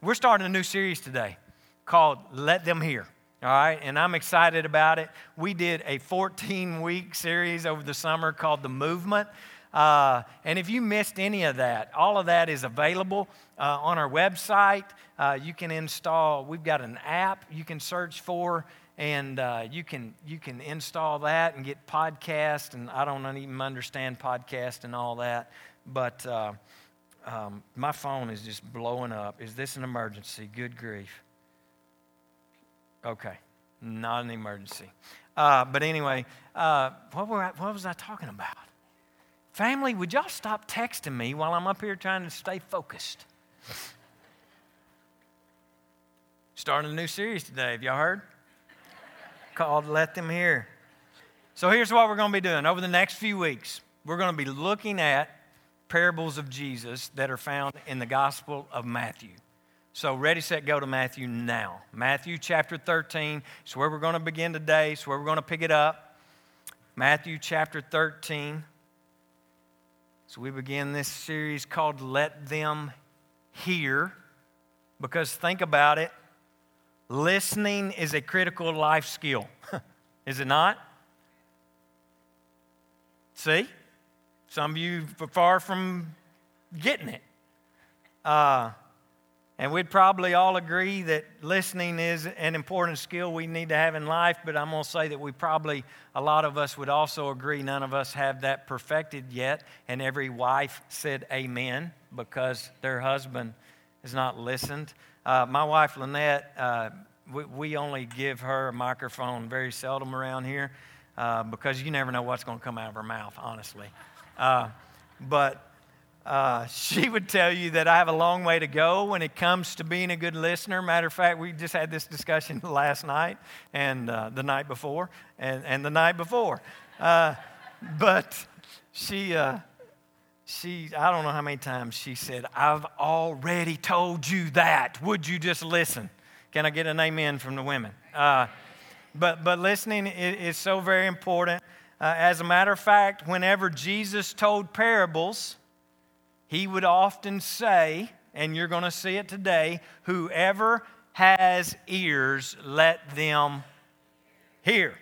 we're starting a new series today called Let Them Hear. All right, and I'm excited about it. We did a 14 week series over the summer called The Movement. Uh, and if you missed any of that, all of that is available uh, on our website. Uh, you can install, we've got an app you can search for, and uh, you, can, you can install that and get podcasts. And I don't even understand podcast and all that, but uh, um, my phone is just blowing up. Is this an emergency? Good grief. Okay, not an emergency. Uh, but anyway, uh, what, I, what was I talking about? Family, would y'all stop texting me while I'm up here trying to stay focused? Starting a new series today. Have y'all heard? Called Let Them Hear. So here's what we're going to be doing. Over the next few weeks, we're going to be looking at parables of Jesus that are found in the Gospel of Matthew. So, ready, set, go to Matthew now. Matthew chapter 13 is where we're going to begin today, it's where we're going to pick it up. Matthew chapter 13. So, we begin this series called Let Them Hear. Because think about it listening is a critical life skill, is it not? See? Some of you far from getting it. Uh, and we'd probably all agree that listening is an important skill we need to have in life, but I'm going to say that we probably, a lot of us would also agree none of us have that perfected yet. And every wife said amen because their husband has not listened. Uh, my wife, Lynette, uh, we, we, only give her a microphone very seldom around here uh, because you never know what's going to come out of her mouth, honestly. Uh, but uh, she would tell you that I have a long way to go when it comes to being a good listener. Matter of fact, we just had this discussion last night and uh, the night before and, and the night before. Uh, but she, uh, she, I don't know how many times she said, I've already told you that. Would you just listen? Can I get an amen from the women? Uh, but, but listening is, is, so very important. Uh, as a matter of fact, whenever Jesus told parables, he would often say, and you're going to see it today, whoever has ears, let them hear.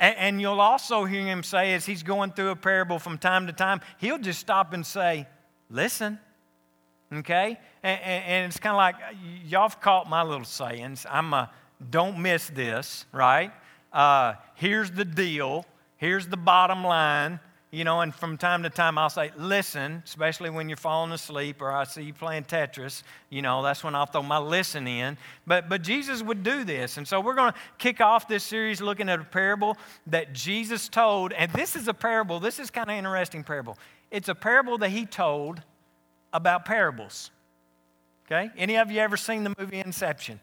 And, and, you'll also hear him say, as he's going through a parable from time to time, he'll just stop and say, Listen. Okay? And, and, and it's kind of like, y'all have caught my little sayings. I'm a, don't miss this, right? Uh, here's the deal. Here's the bottom line. You know, and from time to time I'll say, listen, especially when you're falling asleep or I see you playing Tetris, you know, that's when I'll throw my listen in. But, but Jesus would do this. And so we're going to kick off this series looking at a parable that Jesus told. And this is a parable, this is kind of interesting parable. It's a parable that he told about parables. Okay? Any of you ever seen the movie Inception?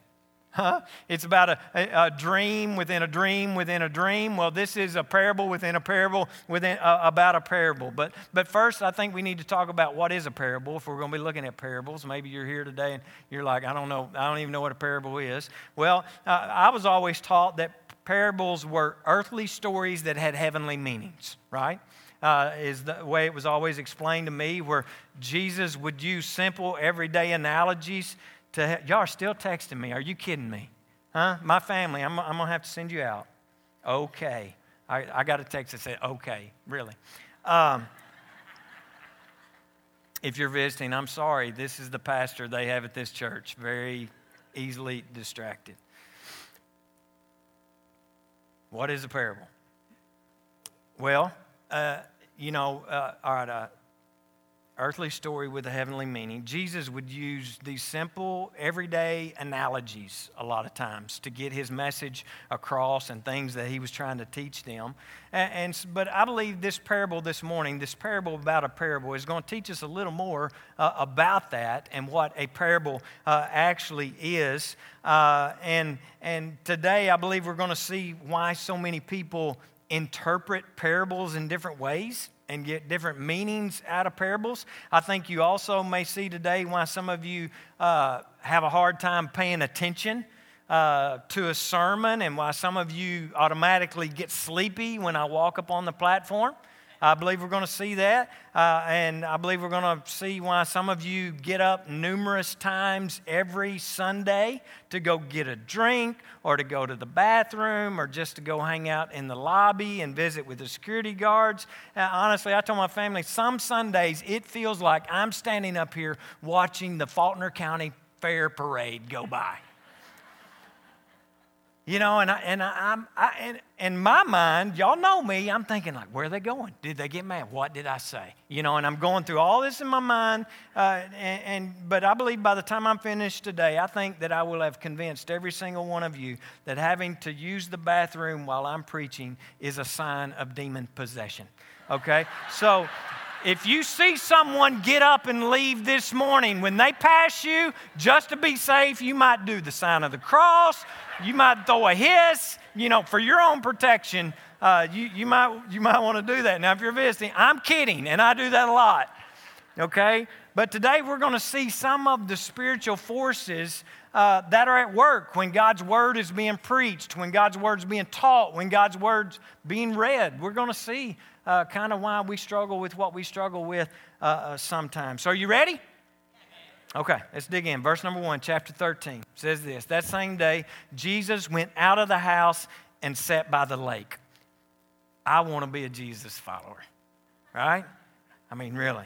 Huh? It's about a, a, a, dream within a dream within a dream. Well, this is a parable within a parable within uh, about a parable. But but first, I think we need to talk about what is a parable. If we're going to be looking at parables, maybe you're here today and you're like, I don't know, I don't even know what a parable is. Well, uh, I was always taught that parables were earthly stories that had heavenly meanings. Right? Uh, is the way it was always explained to me, where Jesus would use simple everyday analogies to, y'all are still texting me. Are you kidding me? Huh? My family, I'm, I'm going to have to send you out. Okay. I, I got a text that said, okay, really. Um, if you're visiting, I'm sorry. This is the pastor they have at this church. Very easily distracted. What is a parable? Well, uh, you know, uh, all right, uh, earthly story with a heavenly meaning, Jesus would use these simple, everyday analogies a lot of times to get his message across and things that he was trying to teach them. And, and but I believe this parable this morning, this parable about a parable, is going to teach us a little more uh, about that and what a parable uh, actually is. Uh, and and today, I believe we're going to see why so many people interpret parables in different ways and get different meanings out of parables. I think you also may see today why some of you uh, have a hard time paying attention uh, to a sermon and why some of you automatically get sleepy when I walk up on the platform. I believe we're going to see that. Uh, and I believe we're going to see why some of you get up numerous times every Sunday to go get a drink or to go to the bathroom or just to go hang out in the lobby and visit with the security guards. Uh, honestly, I told my family some Sundays it feels like I'm standing up here watching the Faulkner County Fair Parade go by. You know, and I, and I, am I, and in my mind, y'all know me. I'm thinking like, where are they going? Did they get mad? What did I say? You know, and I'm going through all this in my mind. Uh, and, and but I believe by the time I'm finished today, I think that I will have convinced every single one of you that having to use the bathroom while I'm preaching is a sign of demon possession. Okay, so if you see someone get up and leave this morning, when they pass you, just to be safe, you might do the sign of the cross. You might throw a hiss, you know, for your own protection. Uh, you, you might, you might want to do that. Now, if you're visiting, I'm kidding, and I do that a lot. Okay? But today we're going to see some of the spiritual forces uh, that are at work when God's word is being preached, when God's word is being taught, when God's word's being read. We're going to see uh, kind of why we struggle with what we struggle with uh, uh, sometimes. So, are you ready? Okay, let's dig in. Verse number one, chapter 13 says this That same day, Jesus went out of the house and sat by the lake. I want to be a Jesus follower, right? I mean, really.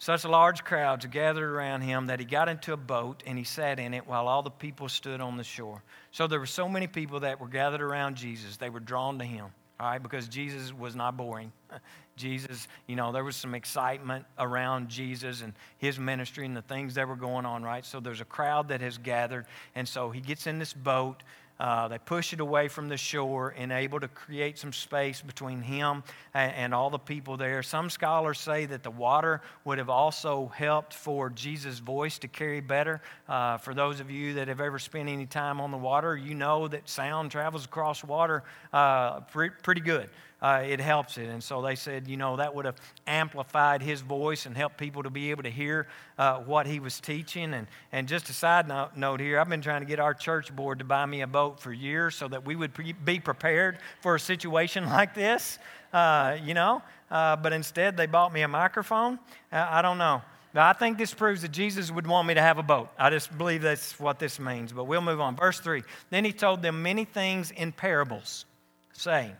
Such large crowds gathered around him that he got into a boat and he sat in it while all the people stood on the shore. So there were so many people that were gathered around Jesus, they were drawn to him, all right, because Jesus was not boring. Jesus, you know, there was some excitement around Jesus and his ministry and the things that were going on, right? So there's a crowd that has gathered. And so he gets in this boat uh, they push it away from the shore and able to create some space between him and, and, all the people there. Some scholars say that the water would have also helped for Jesus' voice to carry better. Uh, for those of you that have ever spent any time on the water, you know that sound travels across water uh, pre- pretty good uh, it helps it. And so they said, you know, that would have amplified his voice and helped people to be able to hear uh, what he was teaching. And, and just a side note, here, I've been trying to get our church board to buy me a boat for years so that we would pre- be prepared for a situation like this, uh, you know. Uh, but instead, they bought me a microphone. Uh, I don't know. Now, I think this proves that Jesus would want me to have a boat. I just believe that's what this means. But we'll move on. Verse 3 Then he told them many things in parables, saying,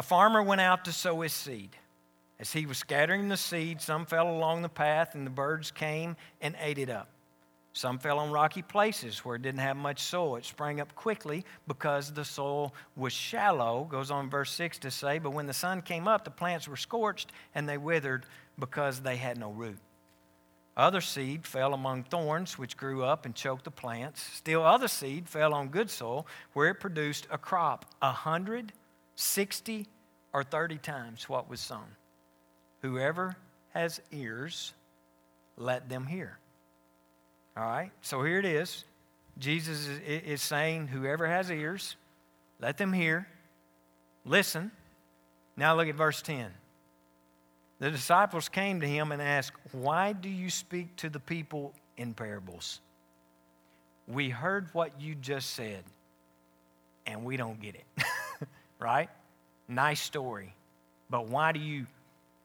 a farmer went out to sow his seed. As he was scattering the seed, some fell along the path, and the birds came and ate it up. Some fell on rocky places where it didn't have much soil. It sprang up quickly because the soil was shallow, goes on verse 6 to say, but when the sun came up, the plants were scorched and they withered because they had no root. Other seed fell among thorns, which grew up and choked the plants. Still, other seed fell on good soil, where it produced a crop a hundred 60 or 30 times what was sown. Whoever has ears, let them hear. All right, so here it is. Jesus is saying, Whoever has ears, let them hear. Listen. Now look at verse 10. The disciples came to him and asked, Why do you speak to the people in parables? We heard what you just said, and we don't get it. right? Nice story. But why do you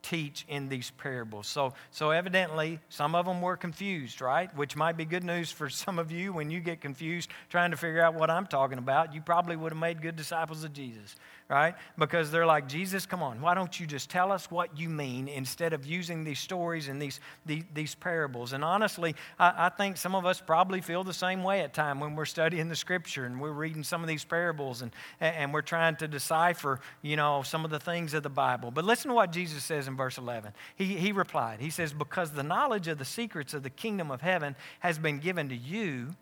teach in these parables? So, so evidently, some of them were confused, right? Which might be good news for some of you when you get confused trying to figure out what I'm talking about. You probably would have made good disciples of Jesus right? Because they're like, Jesus, come on, why don't you just tell us what you mean instead of using these stories and these, these, these parables? And honestly, I, I, think some of us probably feel the same way at time when we're studying the scripture and we're reading some of these parables and, and we're trying to decipher, you know, some of the things of the Bible. But listen to what Jesus says in verse 11. He, he replied, He says, Because the knowledge of the secrets of the kingdom of heaven has been given to you,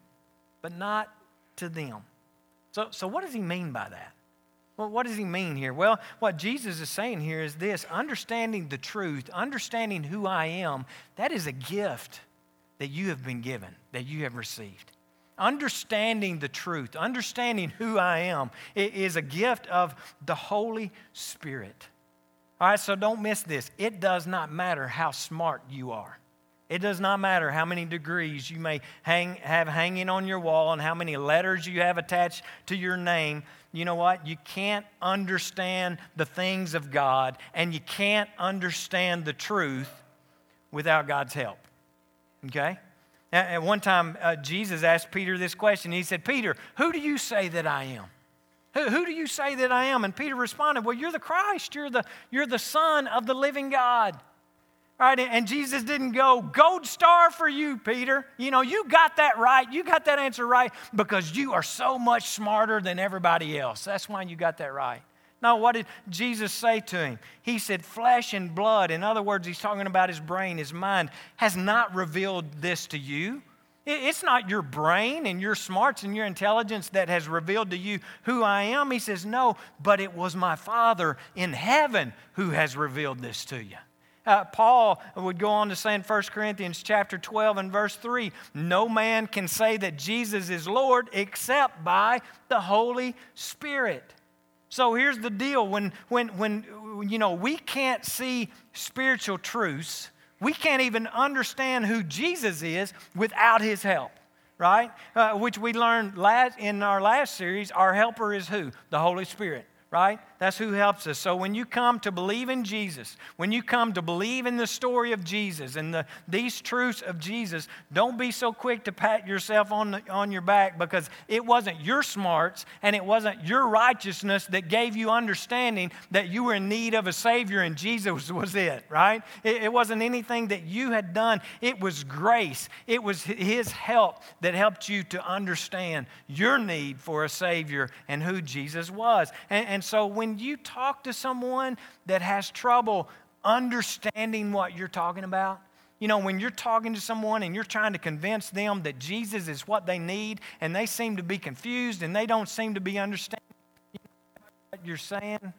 but not to them. So, so what does he mean by that? Well, what does he mean here? Well, what Jesus is saying here is this understanding the truth, understanding who I am, that is a gift that you have been given, that you have received. Understanding the truth, understanding who I am, is a gift of the Holy Spirit. All right, so don't miss this. It does not matter how smart you are. It does not matter how many degrees you may hang, have hanging on your wall and how many letters you have attached to your name. You know what? You can't understand the things of God and you can't understand the truth without God's help. Okay? At one time, uh, Jesus asked Peter this question. He said, Peter, who do you say that I am? Who, who do you say that I am? And Peter responded, Well, you're the Christ. You're the, you're the Son of the living God. Right? And Jesus didn't go, gold star for you, Peter. You know, you got that right. You got that answer right because you are so much smarter than everybody else. That's why you got that right. No, what did Jesus say to him? He said, Flesh and blood. In other words, he's talking about his brain, his mind, has not revealed this to you. It's not your brain and your smarts and your intelligence that has revealed to you who I am. He says, No, but it was my Father in heaven who has revealed this to you. Uh, Paul would go on to say in 1 Corinthians chapter 12 and verse 3 no man can say that Jesus is Lord except by the Holy Spirit. So here's the deal when, when, when you know, we can't see spiritual truths, we can't even understand who Jesus is without his help, right? Uh, which we learned last, in our last series. Our helper is who? The Holy Spirit right? That's who helps us. So when you come to believe in Jesus, when you come to believe in the story of Jesus and the, these truths of Jesus, don't be so quick to pat yourself on, the, on your back because it wasn't your smarts and it wasn't your righteousness that gave you understanding that you were in need of a Savior and Jesus was it, right? It, it wasn't anything that you had done. It was grace. It was His help that helped you to understand your need for a Savior and who Jesus was. And, and so when you talk to someone that has trouble understanding what you're talking about, you know, when you're talking to someone and you're trying to convince them that Jesus is what they need and they seem to be confused and they don't seem to be understanding what you're saying,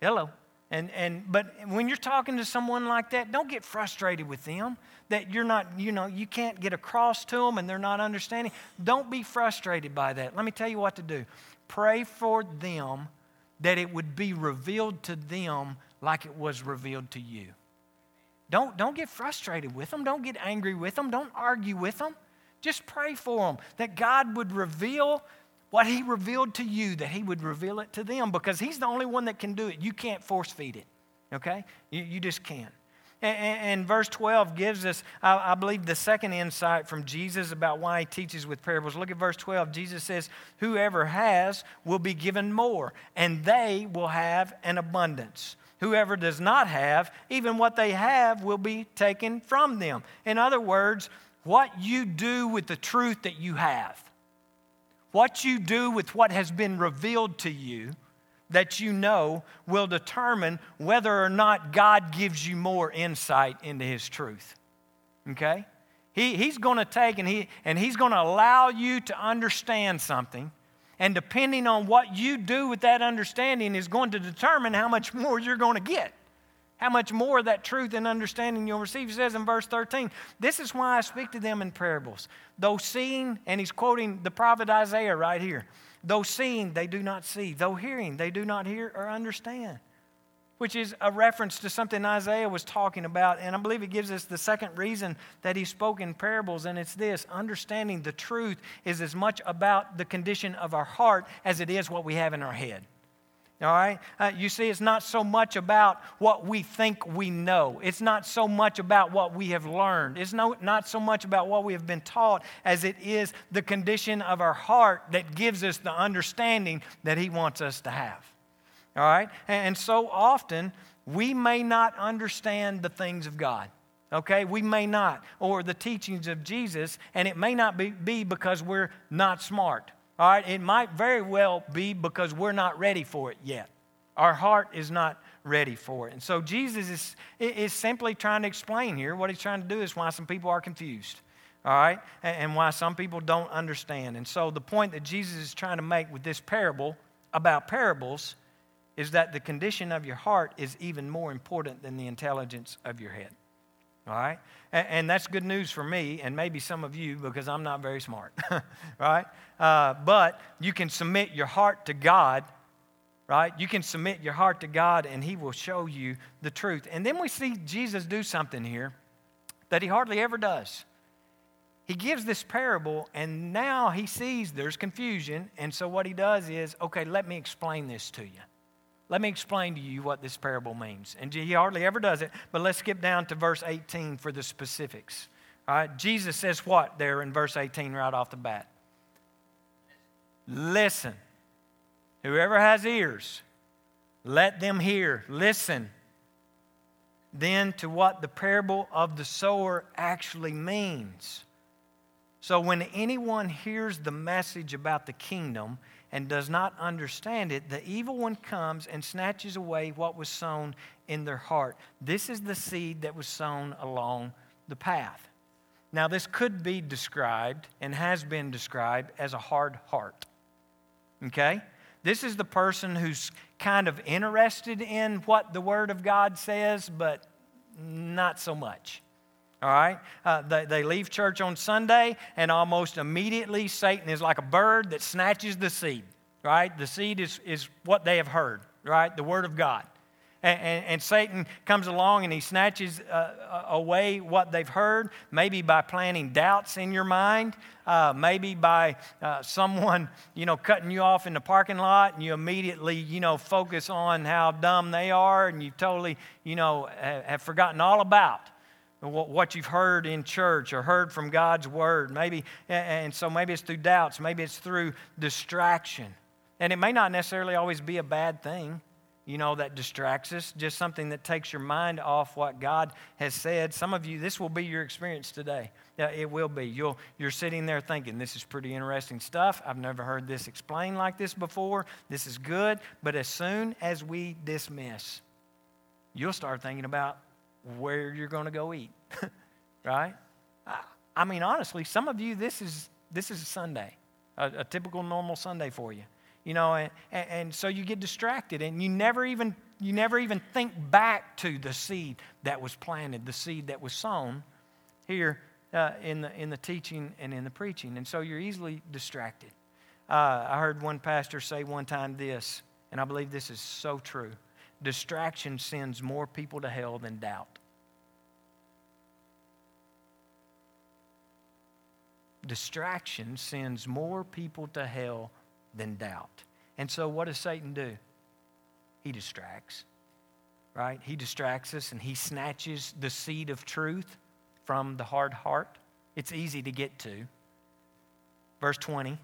hello. And, and but when you're talking to someone like that, don't get frustrated with them that you're not, you know, you can't get across to them and they're not understanding. Don't be frustrated by that. Let me tell you what to do. Pray for them that it would be revealed to them like it was revealed to you. Don't, don't get frustrated with them. Don't get angry with them. Don't argue with them. Just pray for them that God would reveal what He revealed to you, that He would reveal it to them because He's the only one that can do it. You can't force feed it, okay? You, you just can't. And, verse 12 gives us, I, believe, the second insight from Jesus about why he teaches with parables. Look at verse 12. Jesus says, Whoever has will be given more, and they will have an abundance. Whoever does not have, even what they have will be taken from them. In other words, what you do with the truth that you have, what you do with what has been revealed to you, that you know will determine whether or not God gives you more insight into His truth. Okay? He, he's going to take and, he, and He's going to allow you to understand something. And depending on what you do with that understanding, is going to determine how much more you're going to get. How much more of that truth and understanding you'll receive. He says in verse 13, This is why I speak to them in parables. Though seeing, and he's quoting the prophet Isaiah right here. Though seeing, they do not see. Though hearing, they do not hear or understand. Which is a reference to something Isaiah was talking about. And I believe it gives us the second reason that he spoke in parables, and it's this understanding the truth is as much about the condition of our heart as it is what we have in our head. All right? Uh, you see, it's not so much about what we think we know. It's not so much about what we have learned. It's no, not so much about what we have been taught as it is the condition of our heart that gives us the understanding that He wants us to have. All right? And, and so often, we may not understand the things of God. Okay? We may not, or the teachings of Jesus, and it may not be, be because we're not smart. All right, it might very well be because we're not ready for it yet. Our heart is not ready for it. And so Jesus is, is simply trying to explain here what he's trying to do is why some people are confused. All right? And why some people don't understand. And so the point that Jesus is trying to make with this parable about parables is that the condition of your heart is even more important than the intelligence of your head. All right? And, that's good news for me and maybe some of you because I'm not very smart. right? Uh, but you can submit your heart to God, right? You can submit your heart to God and He will show you the truth. And then we see Jesus do something here that he hardly ever does. He gives this parable, and now he sees there's confusion. And so, what he does is, okay, let me explain this to you. Let me explain to you what this parable means. And he hardly ever does it, but let's skip down to verse 18 for the specifics. All right, Jesus says what there in verse 18 right off the bat? Listen. Whoever has ears, let them hear. Listen then to what the parable of the sower actually means. So, when anyone hears the message about the kingdom and does not understand it, the evil one comes and snatches away what was sown in their heart. This is the seed that was sown along the path. Now, this could be described and has been described as a hard heart. Okay? This is the person who's kind of interested in what the Word of God says, but not so much. All right? Uh, they, they leave church on Sunday, and almost immediately Satan is like a bird that snatches the seed. Right? The seed is, is what they have heard, right? The Word of God. And, and, and, Satan comes along and he snatches uh, uh, away what they've heard, maybe by planting doubts in your mind, uh, maybe by uh, someone, you know, cutting you off in the parking lot and you immediately, you know, focus on how dumb they are and you totally, you know, have forgotten all about what you've heard in church or heard from God's word. Maybe, and so maybe it's through doubts, maybe it's through distraction. And it may not necessarily always be a bad thing you know, that distracts us, just something that takes your mind off what God has said. Some of you, this will be your experience today. Yeah, it will be. You'll, you're sitting there thinking, this is pretty interesting stuff. I've never heard this explained like this before. This is good. But as soon as we dismiss, you'll start thinking about where you're going to go eat, right? I, I, mean, honestly, some of you, this is, this is a Sunday, a, a typical normal Sunday for you you know, and, and so you get distracted and you never even you never even think back to the seed that was planted, the seed that was sown here uh, in, the, in the teaching and in the preaching. And so you're easily distracted. Uh, I heard one pastor say one time this, and I believe this is so true distraction sends more people to hell than doubt. Distraction sends more people to hell than doubt. And so, what does Satan do? He distracts, right? He distracts us and he snatches the seed of truth from the hard heart. It's easy to get to. Verse 20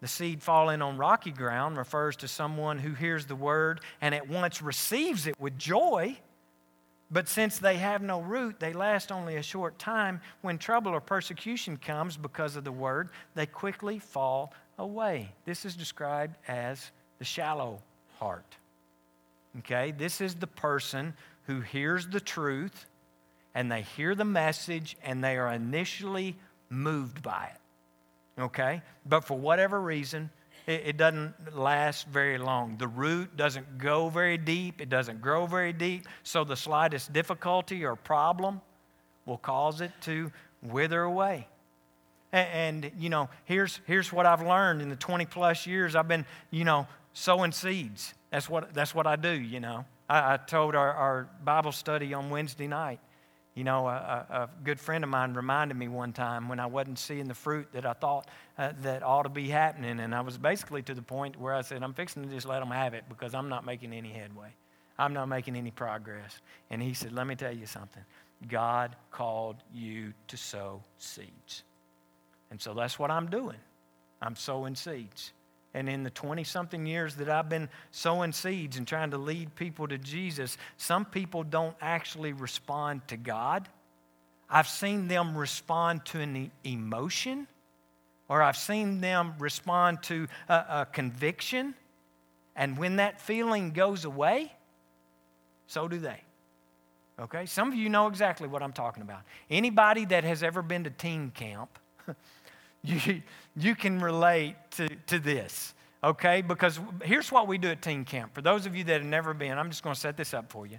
the seed falling on rocky ground refers to someone who hears the word and at once receives it with joy. But since they have no root, they last only a short time. When trouble or persecution comes because of the word, they quickly fall away. This is described as the shallow heart. Okay? This is the person who hears the truth and they hear the message and they are initially moved by it. Okay? But for whatever reason, it, it doesn't last very long. The root doesn't go very deep, it doesn't grow very deep, so the slightest difficulty or problem will cause it to wither away. And, and, you know, here's, here's what I've learned in the 20 plus years I've been, you know, sowing seeds. That's what, that's what I do, you know. I, I told our, our Bible study on Wednesday night, you know, a, a, good friend of mine reminded me one time when I wasn't seeing the fruit that I thought uh, that ought to be happening. And I was basically to the point where I said, I'm fixing to just let them have it because I'm not making any headway. I'm not making any progress. And he said, Let me tell you something. God called you to sow seeds. And so that's what I'm doing. I'm sowing seeds. And in the 20 something years that I've been sowing seeds and trying to lead people to Jesus, some people don't actually respond to God. I've seen them respond to an emotion, or I've seen them respond to a, a conviction. And when that feeling goes away, so do they. Okay? Some of you know exactly what I'm talking about. Anybody that has ever been to teen camp, you, you can relate to, to this, okay? Because here's what we do at teen camp. For those of you that have never been, I'm just going to set this up for you.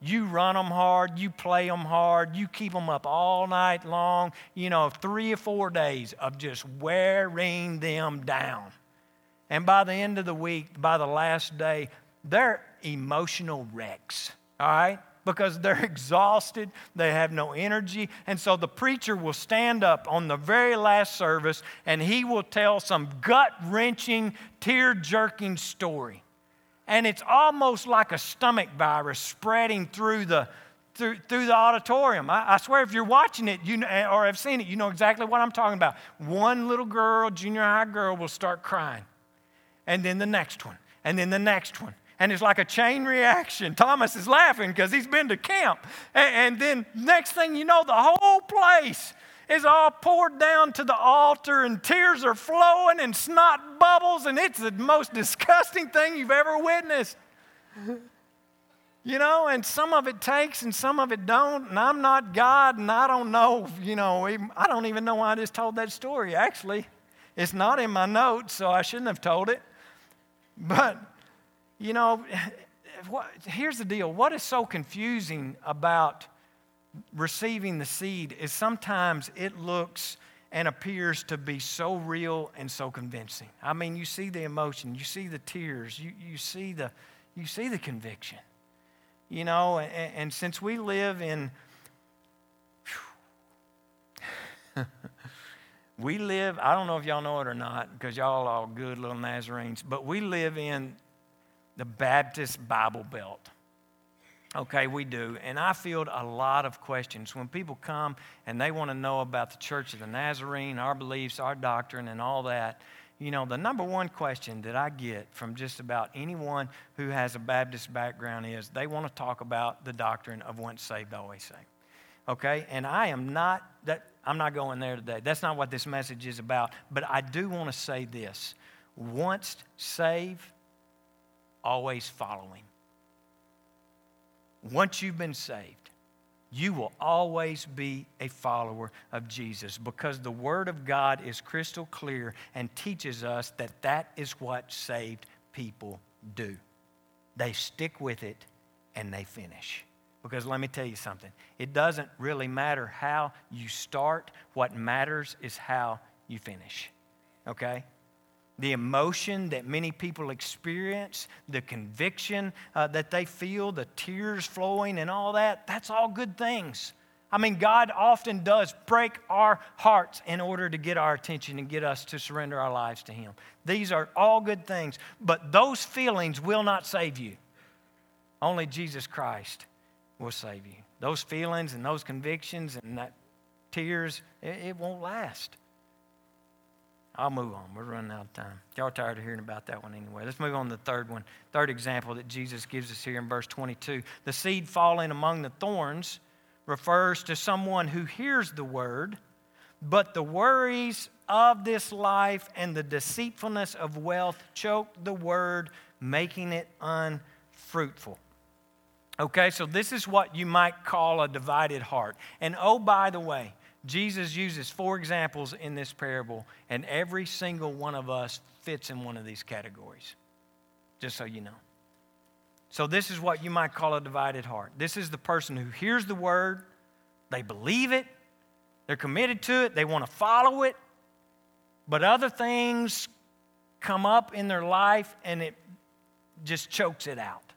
You run them hard, you play them hard, you keep them up all night long, you know, three or four days of just wearing them down. And by the end of the week, by the last day, they're emotional wrecks, all right? Because they're exhausted, they have no energy. And so the preacher will stand up on the very last service and he will tell some gut wrenching, tear jerking story. And it's almost like a stomach virus spreading through the, through, through the auditorium. I, I, swear, if you're watching it you know, or have seen it, you know exactly what I'm talking about. One little girl, junior high girl, will start crying, and then the next one, and then the next one. And it's like a chain reaction. Thomas is laughing because he's been to camp. And, and then, next thing you know, the whole place is all poured down to the altar, and tears are flowing, and snot bubbles, and it's the most disgusting thing you've ever witnessed. You know, and some of it takes and some of it don't. And I'm not God and I don't know, you know, I don't even know why I just told that story. Actually, it's not in my notes, so I shouldn't have told it. But, you know, what, here's the deal what is so confusing about receiving the seed is sometimes it looks and appears to be so real and so convincing. I mean, you see the emotion, you see the tears, you, you, see, the, you see the conviction. You know, and, and since we live in, we live, I don't know if y'all know it or not, because y'all are all good little Nazarenes, but we live in the Baptist Bible Belt. Okay, we do. And I field a lot of questions when people come and they want to know about the Church of the Nazarene, our beliefs, our doctrine, and all that. You know, the number one question that I get from just about anyone who has a Baptist background is they want to talk about the doctrine of once saved, always saved. Okay? And I am not that I'm not going there today. That's not what this message is about, but I do want to say this. Once saved, always following. Once you've been saved, you will always be a follower of Jesus because the Word of God is crystal clear and teaches us that that is what saved people do. They stick with it and they finish. Because let me tell you something it doesn't really matter how you start, what matters is how you finish. Okay? The emotion that many people experience, the conviction uh, that they feel, the tears flowing, and all that, that's all good things. I mean, God often does break our hearts in order to get our attention and get us to surrender our lives to Him. These are all good things, but those feelings will not save you. Only Jesus Christ will save you. Those feelings and those convictions and that tears, it, it won't last. I'll move on. We're running out of time. Y'all tired of hearing about that one anyway. Let's move on to the third one. Third example that Jesus gives us here in verse 22. The seed falling among the thorns refers to someone who hears the word, but the worries of this life and the deceitfulness of wealth choke the word, making it unfruitful. Okay, so this is what you might call a divided heart. And oh, by the way, Jesus uses four examples in this parable, and every single one of us fits in one of these categories, just so you know. So, this is what you might call a divided heart. This is the person who hears the word, they believe it, they're committed to it, they want to follow it, but other things come up in their life and it just chokes it out.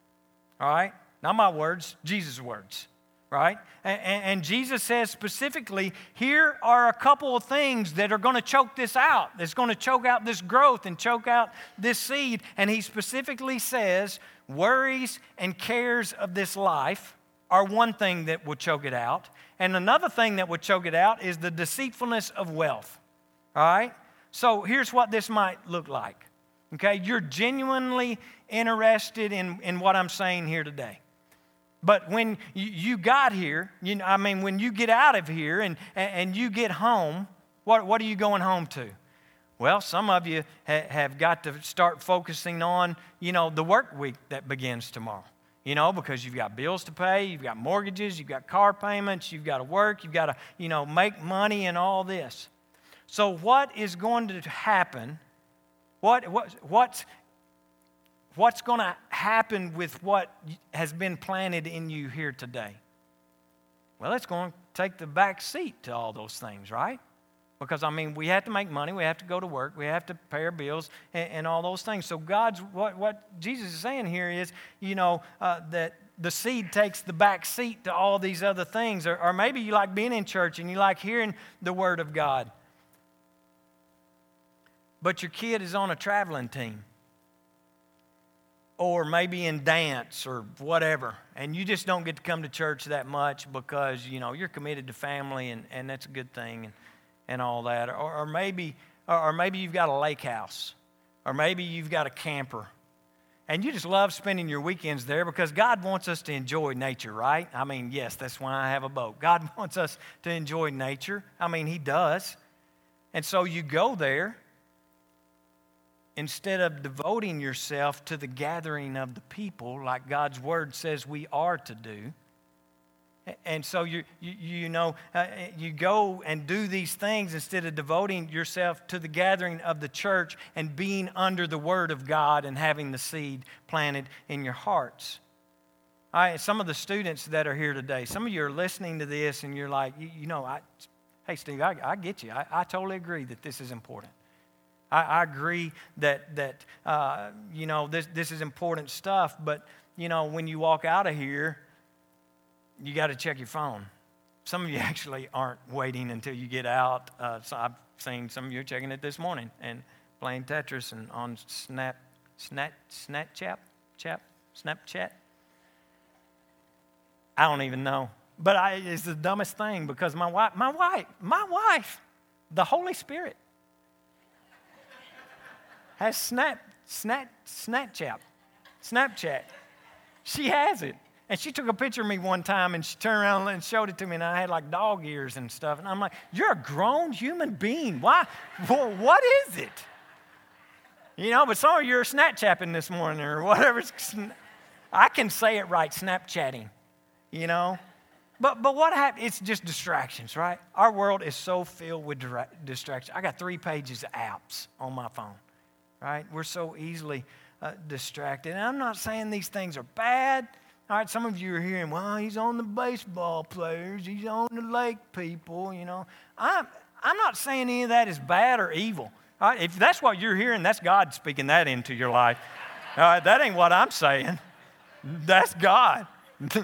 All right? Not my words, Jesus' words right? And, and, Jesus says specifically, here are a couple of things that are going to choke this out. That's going to choke out this growth and choke out this seed. And he specifically says, worries and cares of this life are one thing that will choke it out. And another thing that will choke it out is the deceitfulness of wealth. All right? So here's what this might look like. Okay? You're genuinely interested in, in what I'm saying here today. But when you got here, you know, I mean, when you get out of here and, and you get home, what, what are you going home to? Well, some of you ha- have got to start focusing on, you know, the work week that begins tomorrow. You know, because you've got bills to pay, you've got mortgages, you've got car payments, you've got to work, you've got to, you know, make money and all this. So, what is going to happen? What, what, what's what's going to happen with what has been planted in you here today? Well, it's going to take the back seat to all those things, right? Because, I mean, we have to make money, we have to go to work, we have to pay our bills, and, and all those things. So, God's, what, what Jesus is saying here is, you know, uh, that the seed takes the back seat to all these other things. Or, or maybe you like being in church and you like hearing the Word of God. But your kid is on a traveling team or maybe in dance or whatever, and you just don't get to come to church that much because you know you're committed to family and, and that's a good thing and, and all that. Or, or maybe or maybe you've got a lake house, or maybe you've got a camper, and you just love spending your weekends there because God wants us to enjoy nature, right? I mean, yes, that's why I have a boat. God wants us to enjoy nature. I mean, He does. And so you go there instead of devoting yourself to the gathering of the people like God's word says we are to do. And so you, you, you know, uh, you go and do these things instead of devoting yourself to the gathering of the church and being under the word of God and having the seed planted in your hearts. Right, some of the students that are here today, some of you are listening to this and you're like, you, you know, I, hey, Steve, I, I get you. I, I totally agree that this is important. I, I agree that, that uh, you know, this, this is important stuff, but, you know, when you walk out of here, you got to check your phone. Some of you actually aren't waiting until you get out. Uh, so I've seen some of you checking it this morning and playing Tetris and on Snap, Snap, Snapchat, Chap, Snapchat. I don't even know. But I, it's the dumbest thing because my wife, my wife, my wife, the Holy Spirit has Snap, Snap, Snapchat, Snapchat. She has it. And she took a picture of me one time and she turned around and showed it to me, and I had like dog ears and stuff. And I'm like, You're a grown human being. Why? Well, what is it? You know, but some of you are Snapchatting this morning or whatever. I can say it right, Snapchatting, you know. But, but what happened? It's just distractions, right? Our world is so filled with distractions. I got three pages of apps on my phone right? We're so easily uh, distracted. And I'm not saying these things are bad. All right, some of you are hearing, well, he's on the baseball players, he's on the lake people, you know. I'm, I'm not saying any of that is bad or evil. All right, if that's what you're hearing, that's God speaking that into your life. All right, that ain't what I'm saying. That's God.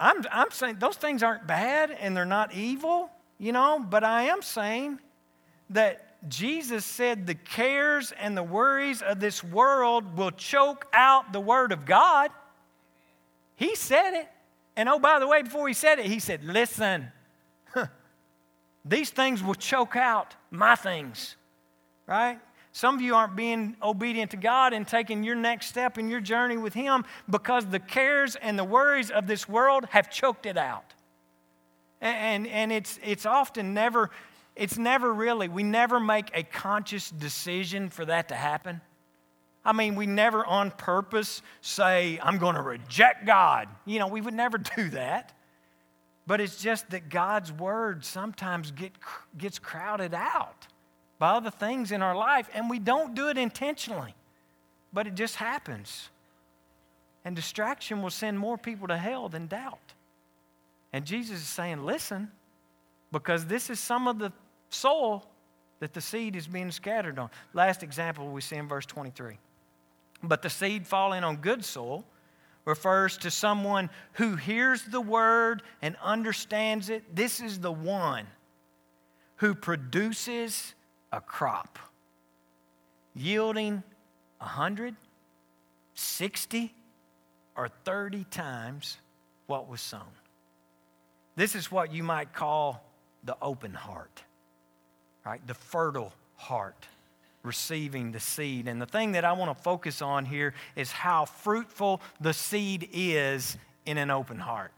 I'm, I'm saying those things aren't bad and they're not evil, you know, but I am saying that Jesus said the cares and the worries of this world will choke out the Word of God. He said it. And oh, by the way, before he said it, he said, Listen, these things will choke out my things, right? Some of you aren't being obedient to God and taking your next step in your journey with Him because the cares and the worries of this world have choked it out. And, and it's, it's often never it's never really, we never make a conscious decision for that to happen. I mean, we never on purpose say, I'm going to reject God. You know, we would never do that. But it's just that God's word sometimes get, gets crowded out by other things in our life, and we don't do it intentionally, but it just happens. And distraction will send more people to hell than doubt. And Jesus is saying, listen, because this is some of the soil that the seed is being scattered on. Last example we see in verse 23. But the seed falling on good soil refers to someone who hears the word and understands it. This is the one who produces a crop yielding 100, 60, or 30 times what was sown. This is what you might call the open heart right? The fertile heart receiving the seed. And the thing that I want to focus on here is how fruitful the seed is in an open heart.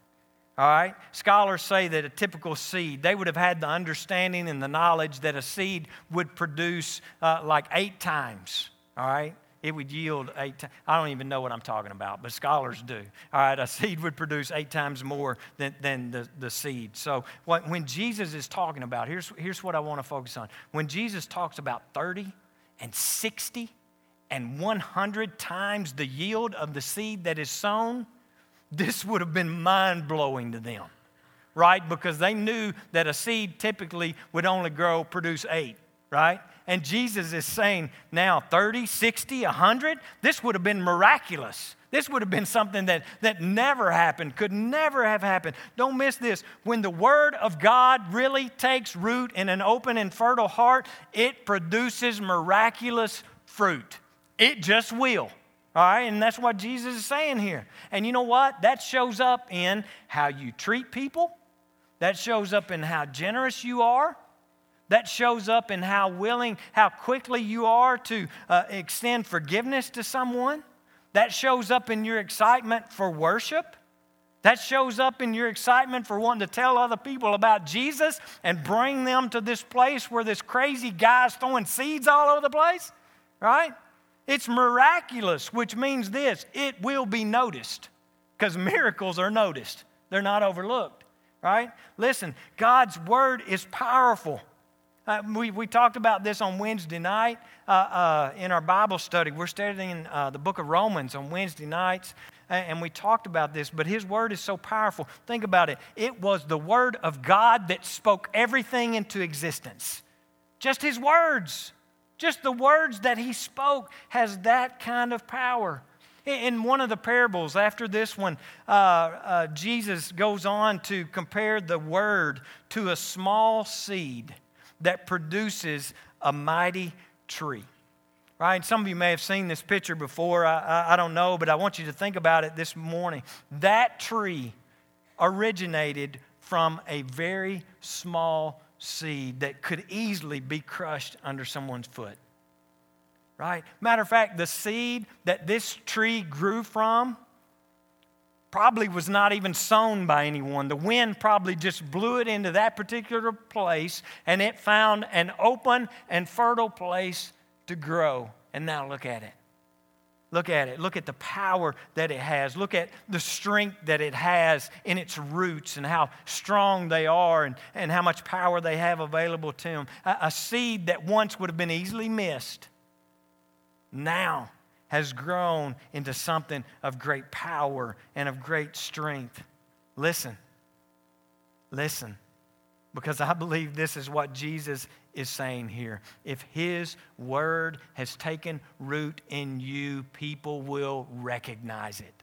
All right? Scholars say that a typical seed, they would have had the understanding and the knowledge that a seed would produce uh, like eight times. All right? It would yield eight times. I don't even know what I'm talking about, but scholars do. All right, a seed would produce eight times more than, than the, the seed. So what, when Jesus is talking about, here's, here's what I want to focus on. When Jesus talks about 30 and 60 and 100 times the yield of the seed that is sown, this would have been mind blowing to them, right? Because they knew that a seed typically would only grow, produce eight, right? And Jesus is saying now 30, 60, 100, this would have been miraculous. This would have been something that, that never happened, could never have happened. Don't miss this. When the Word of God really takes root in an open and fertile heart, it produces miraculous fruit. It just will. All right, and that's what Jesus is saying here. And you know what? That shows up in how you treat people, that shows up in how generous you are. That shows up in how willing, how quickly you are to uh, extend forgiveness to someone. That shows up in your excitement for worship. That shows up in your excitement for wanting to tell other people about Jesus and bring them to this place where this crazy guy's throwing seeds all over the place, right? It's miraculous, which means this it will be noticed because miracles are noticed, they're not overlooked, right? Listen, God's word is powerful. Uh, we, we talked about this on Wednesday night uh, uh, in our Bible study. We're studying uh, the book of Romans on Wednesday nights, and we talked about this, but His Word is so powerful. Think about it. It was the Word of God that spoke everything into existence. Just His words, just the words that He spoke has that kind of power. In one of the parables, after this one, uh, uh, Jesus goes on to compare the Word to a small seed that produces a mighty tree. Right? Some of you may have seen this picture before. I, I, I, don't know, but I want you to think about it this morning. That tree originated from a very small seed that could easily be crushed under someone's foot. Right? Matter of fact, the seed that this tree grew from probably was not even sown by anyone. The wind probably just blew it into that particular place and it found an open and fertile place to grow. And now look at it. Look at it. Look at the power that it has. Look at the strength that it has in its roots and how strong they are and, and how much power they have available to them. A, a seed that once would have been easily missed now has grown into something of great power and of great strength. Listen, listen, because I believe this is what Jesus is saying here. If His word has taken root in you, people will recognize it.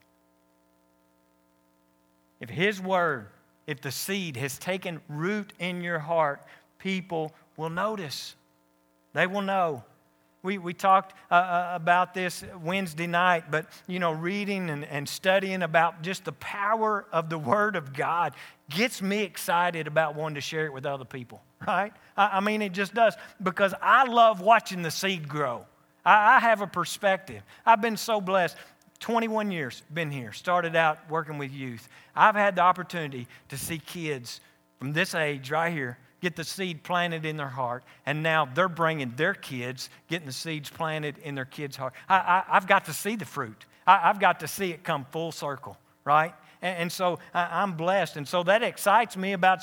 If His word, if the seed has taken root in your heart, people will notice. They will know. We, we talked uh, uh, about this Wednesday night, but you know, reading and, and studying about just the power of the Word of God gets me excited about wanting to share it with other people, right? I, I mean, it just does because I love watching the seed grow. I, I have a perspective. I've been so blessed. 21 years been here, started out working with youth. I've had the opportunity to see kids from this age right here get the seed planted in their heart, and now they're bringing their kids, getting the seeds planted in their kids' heart. I, have got to see the fruit. I, have got to see it come full circle, right? And, and so I, I'm blessed. And so that excites me about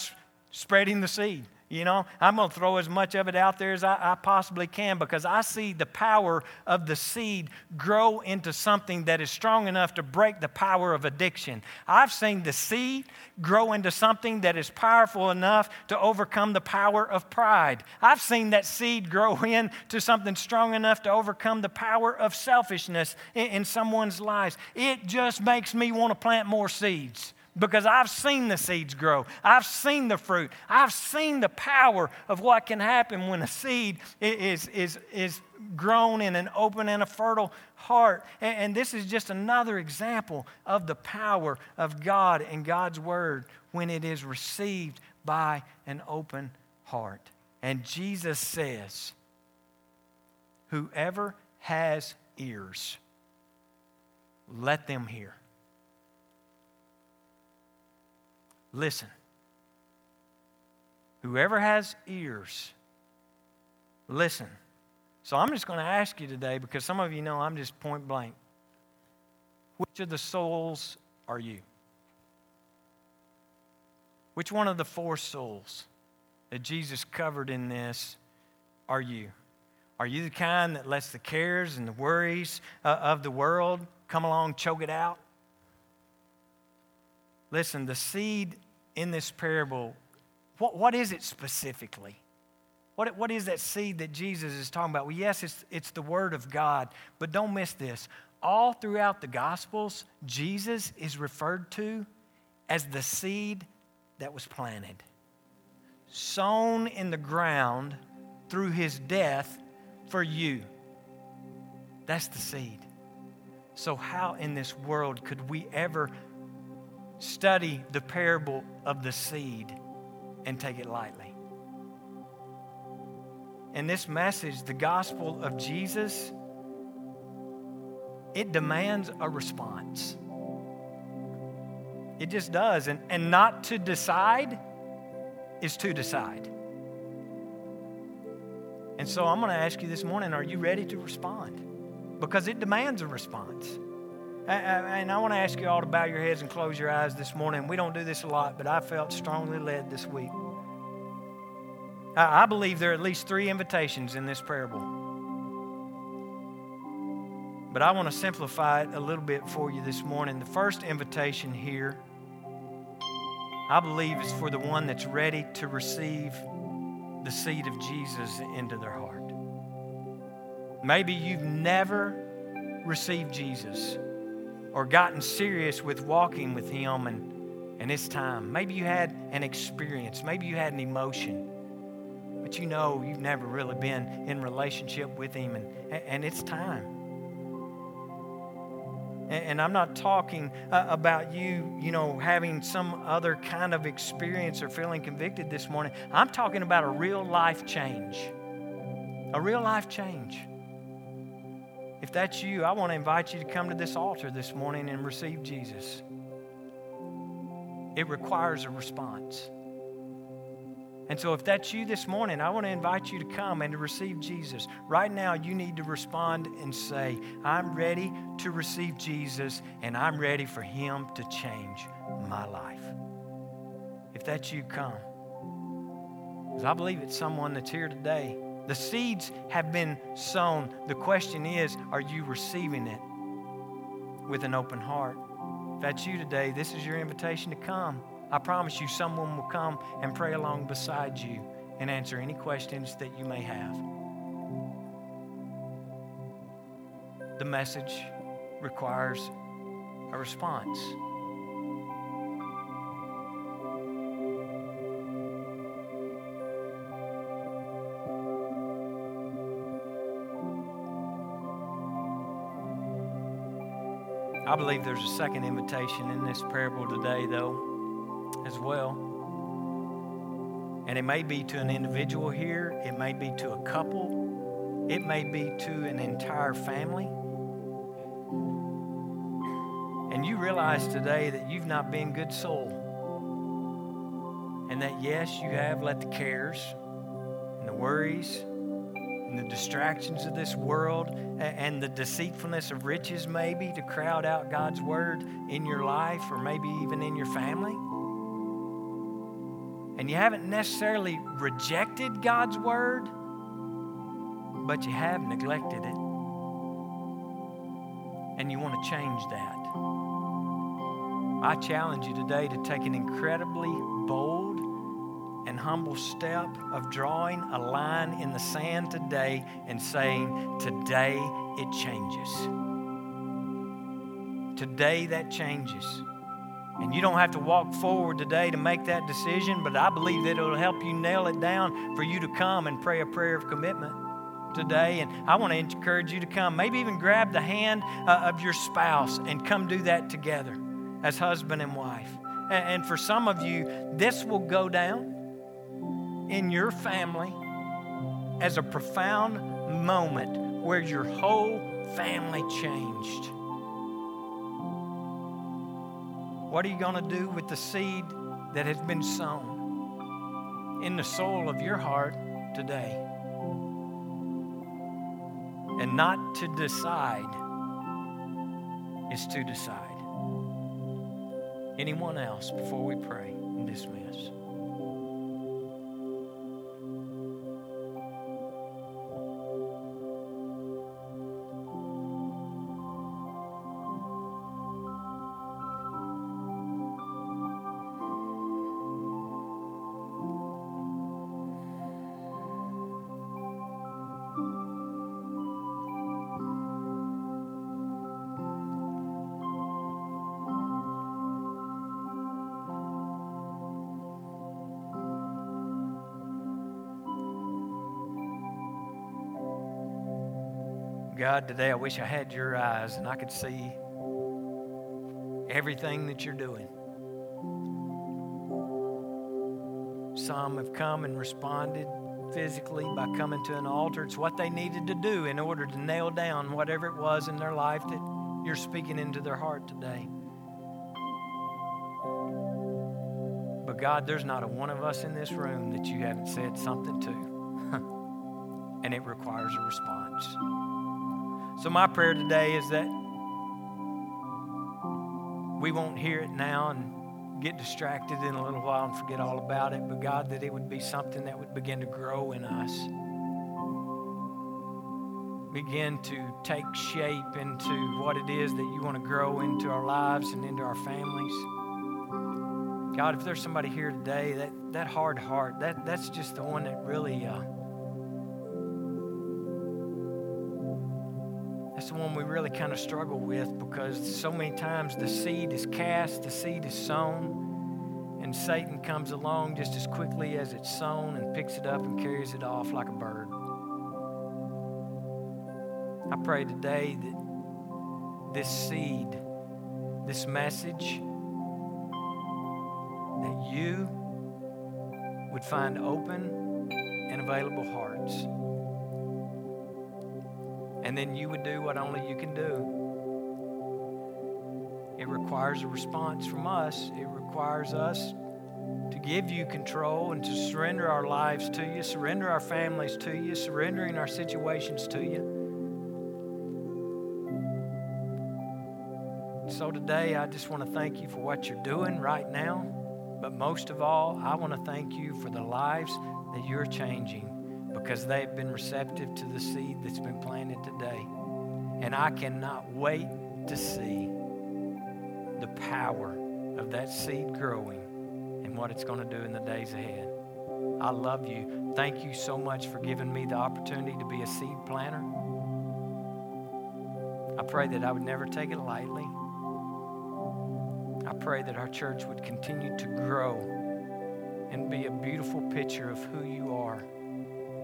spreading the seed. You know, I'm going to throw as much of it out there as I, I, possibly can because I see the power of the seed grow into something that is strong enough to break the power of addiction. I've seen the seed grow into something that is powerful enough to overcome the power of pride. I've seen that seed grow into something strong enough to overcome the power of selfishness in, in someone's lives. It just makes me want to plant more seeds because I've seen the seeds grow. I've seen the fruit. I've seen the power of what can happen when a seed is, is, is grown in an open and a fertile heart. And, and this is just another example of the power of God and God's word when it is received by an open heart. And Jesus says, Whoever has ears, let them hear. Listen. Whoever has ears, listen. So I'm just going to ask you today because some of you know I'm just point blank. Which of the souls are you? Which one of the four souls that Jesus covered in this are you? Are you the kind that lets the cares and the worries uh, of the world come along, choke it out? Listen, the seed in this parable, what, what is it specifically? What, what is that seed that Jesus is talking about? Well, yes, it's, it's the Word of God, but don't miss this. all throughout the Gospels, Jesus is referred to as the seed that was planted, sown in the ground through his death for you. That's the seed. So, how in this world could we ever study the parable of the seed and take it lightly? In this message, the gospel of Jesus, it demands a response. It just does. And, and not to decide is to decide. And so I'm going to ask you this morning are you ready to respond? Because it demands a response. And I want to ask you all to bow your heads and close your eyes this morning. We don't do this a lot, but I felt strongly led this week. I believe there are at least three invitations in this parable. But I want to simplify it a little bit for you this morning. The first invitation here, I believe, is for the one that's ready to receive the seed of Jesus into their heart. Maybe you've never received Jesus or gotten serious with walking with Him and, and it's time. Maybe you had an experience, maybe you had an emotion, but you know you've never really been in relationship with Him and, and it's time. And I'm not talking uh, about you, you know, having some other kind of experience or feeling convicted this morning. I'm talking about a real life change. A real life change. If that's you, I want to invite you to come to this altar this morning and receive Jesus. It requires a response. And so, if that's you this morning, I want to invite you to come and to receive Jesus. Right now, you need to respond and say, I'm ready to receive Jesus, and I'm ready for Him to change my life. If that's you, come. Because I believe it's someone that's here today. The seeds have been sown. The question is, are you receiving it with an open heart? If that's you today, this is your invitation to come. I promise you, someone will come and pray along beside you and answer any questions that you may have. The message requires a response. I believe there's a second invitation in this parable today, though as well. And it may be to an individual here, it may be to a couple, it may be to an entire family. And you realize today that you've not been good soul. And that, yes, you have let the cares and the worries and the distractions of this world and the deceitfulness of riches, maybe, to crowd out God's word in your life or maybe even in your family and you haven't necessarily rejected God's word, but you have neglected it. And you want to change that. I challenge you today to take an incredibly bold and humble step of drawing a line in the sand today and saying, Today it changes. Today that changes. And you don't have to walk forward today to make that decision, but I believe that it'll help you nail it down for you to come and pray a prayer of commitment today. And I want to encourage you to come. Maybe even grab the hand uh, of your spouse and come do that together as husband and wife. And, and for some of you, this will go down in your family as a profound moment where your whole family changed. What are you going to do with the seed that has been sown in the soul of your heart today? And not to decide is to decide. Anyone else before we pray and dismiss? God, today I wish I had your eyes and I could see everything that you're doing. Some have come and responded physically by coming to an altar. It's what they needed to do in order to nail down whatever it was in their life that you're speaking into their heart today. But God, there's not a one of us in this room that you haven't said something to, and it requires a response. So, my prayer today is that we won't hear it now and get distracted in a little while and forget all about it, but God, that it would be something that would begin to grow in us, begin to take shape into what it is that you want to grow into our lives and into our families. God, if there's somebody here today, that, that hard heart, that, that's just the one that really, uh, that's the one we really kind of struggle with because so many times the seed is cast, the seed is sown, and Satan comes along just as quickly as it's sown and picks it up and carries it off like a bird. I pray today that this seed, this message, that you would find open and available hearts. And then you would do what only you can do. It requires a response from us. It requires us to give you control and to surrender our lives to you, surrender our families to you, surrendering our situations to you. So today, I just want to thank you for what you're doing right now. But most of all, I want to thank you for the lives that you're changing because they've been receptive to the seed that's been planted today. And I cannot wait to see the power of that seed growing and what it's going to do in the days ahead. I love you. Thank you so much for giving me the opportunity to be a seed planter. I pray that I would never take it lightly. I pray that our church would continue to grow and be a beautiful picture of who you are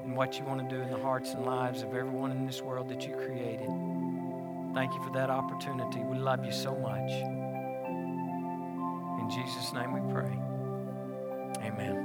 and what you want to do in the hearts and lives of everyone in this world that you created. Thank you for that opportunity. We love you so much. In Jesus' name we pray. Amen.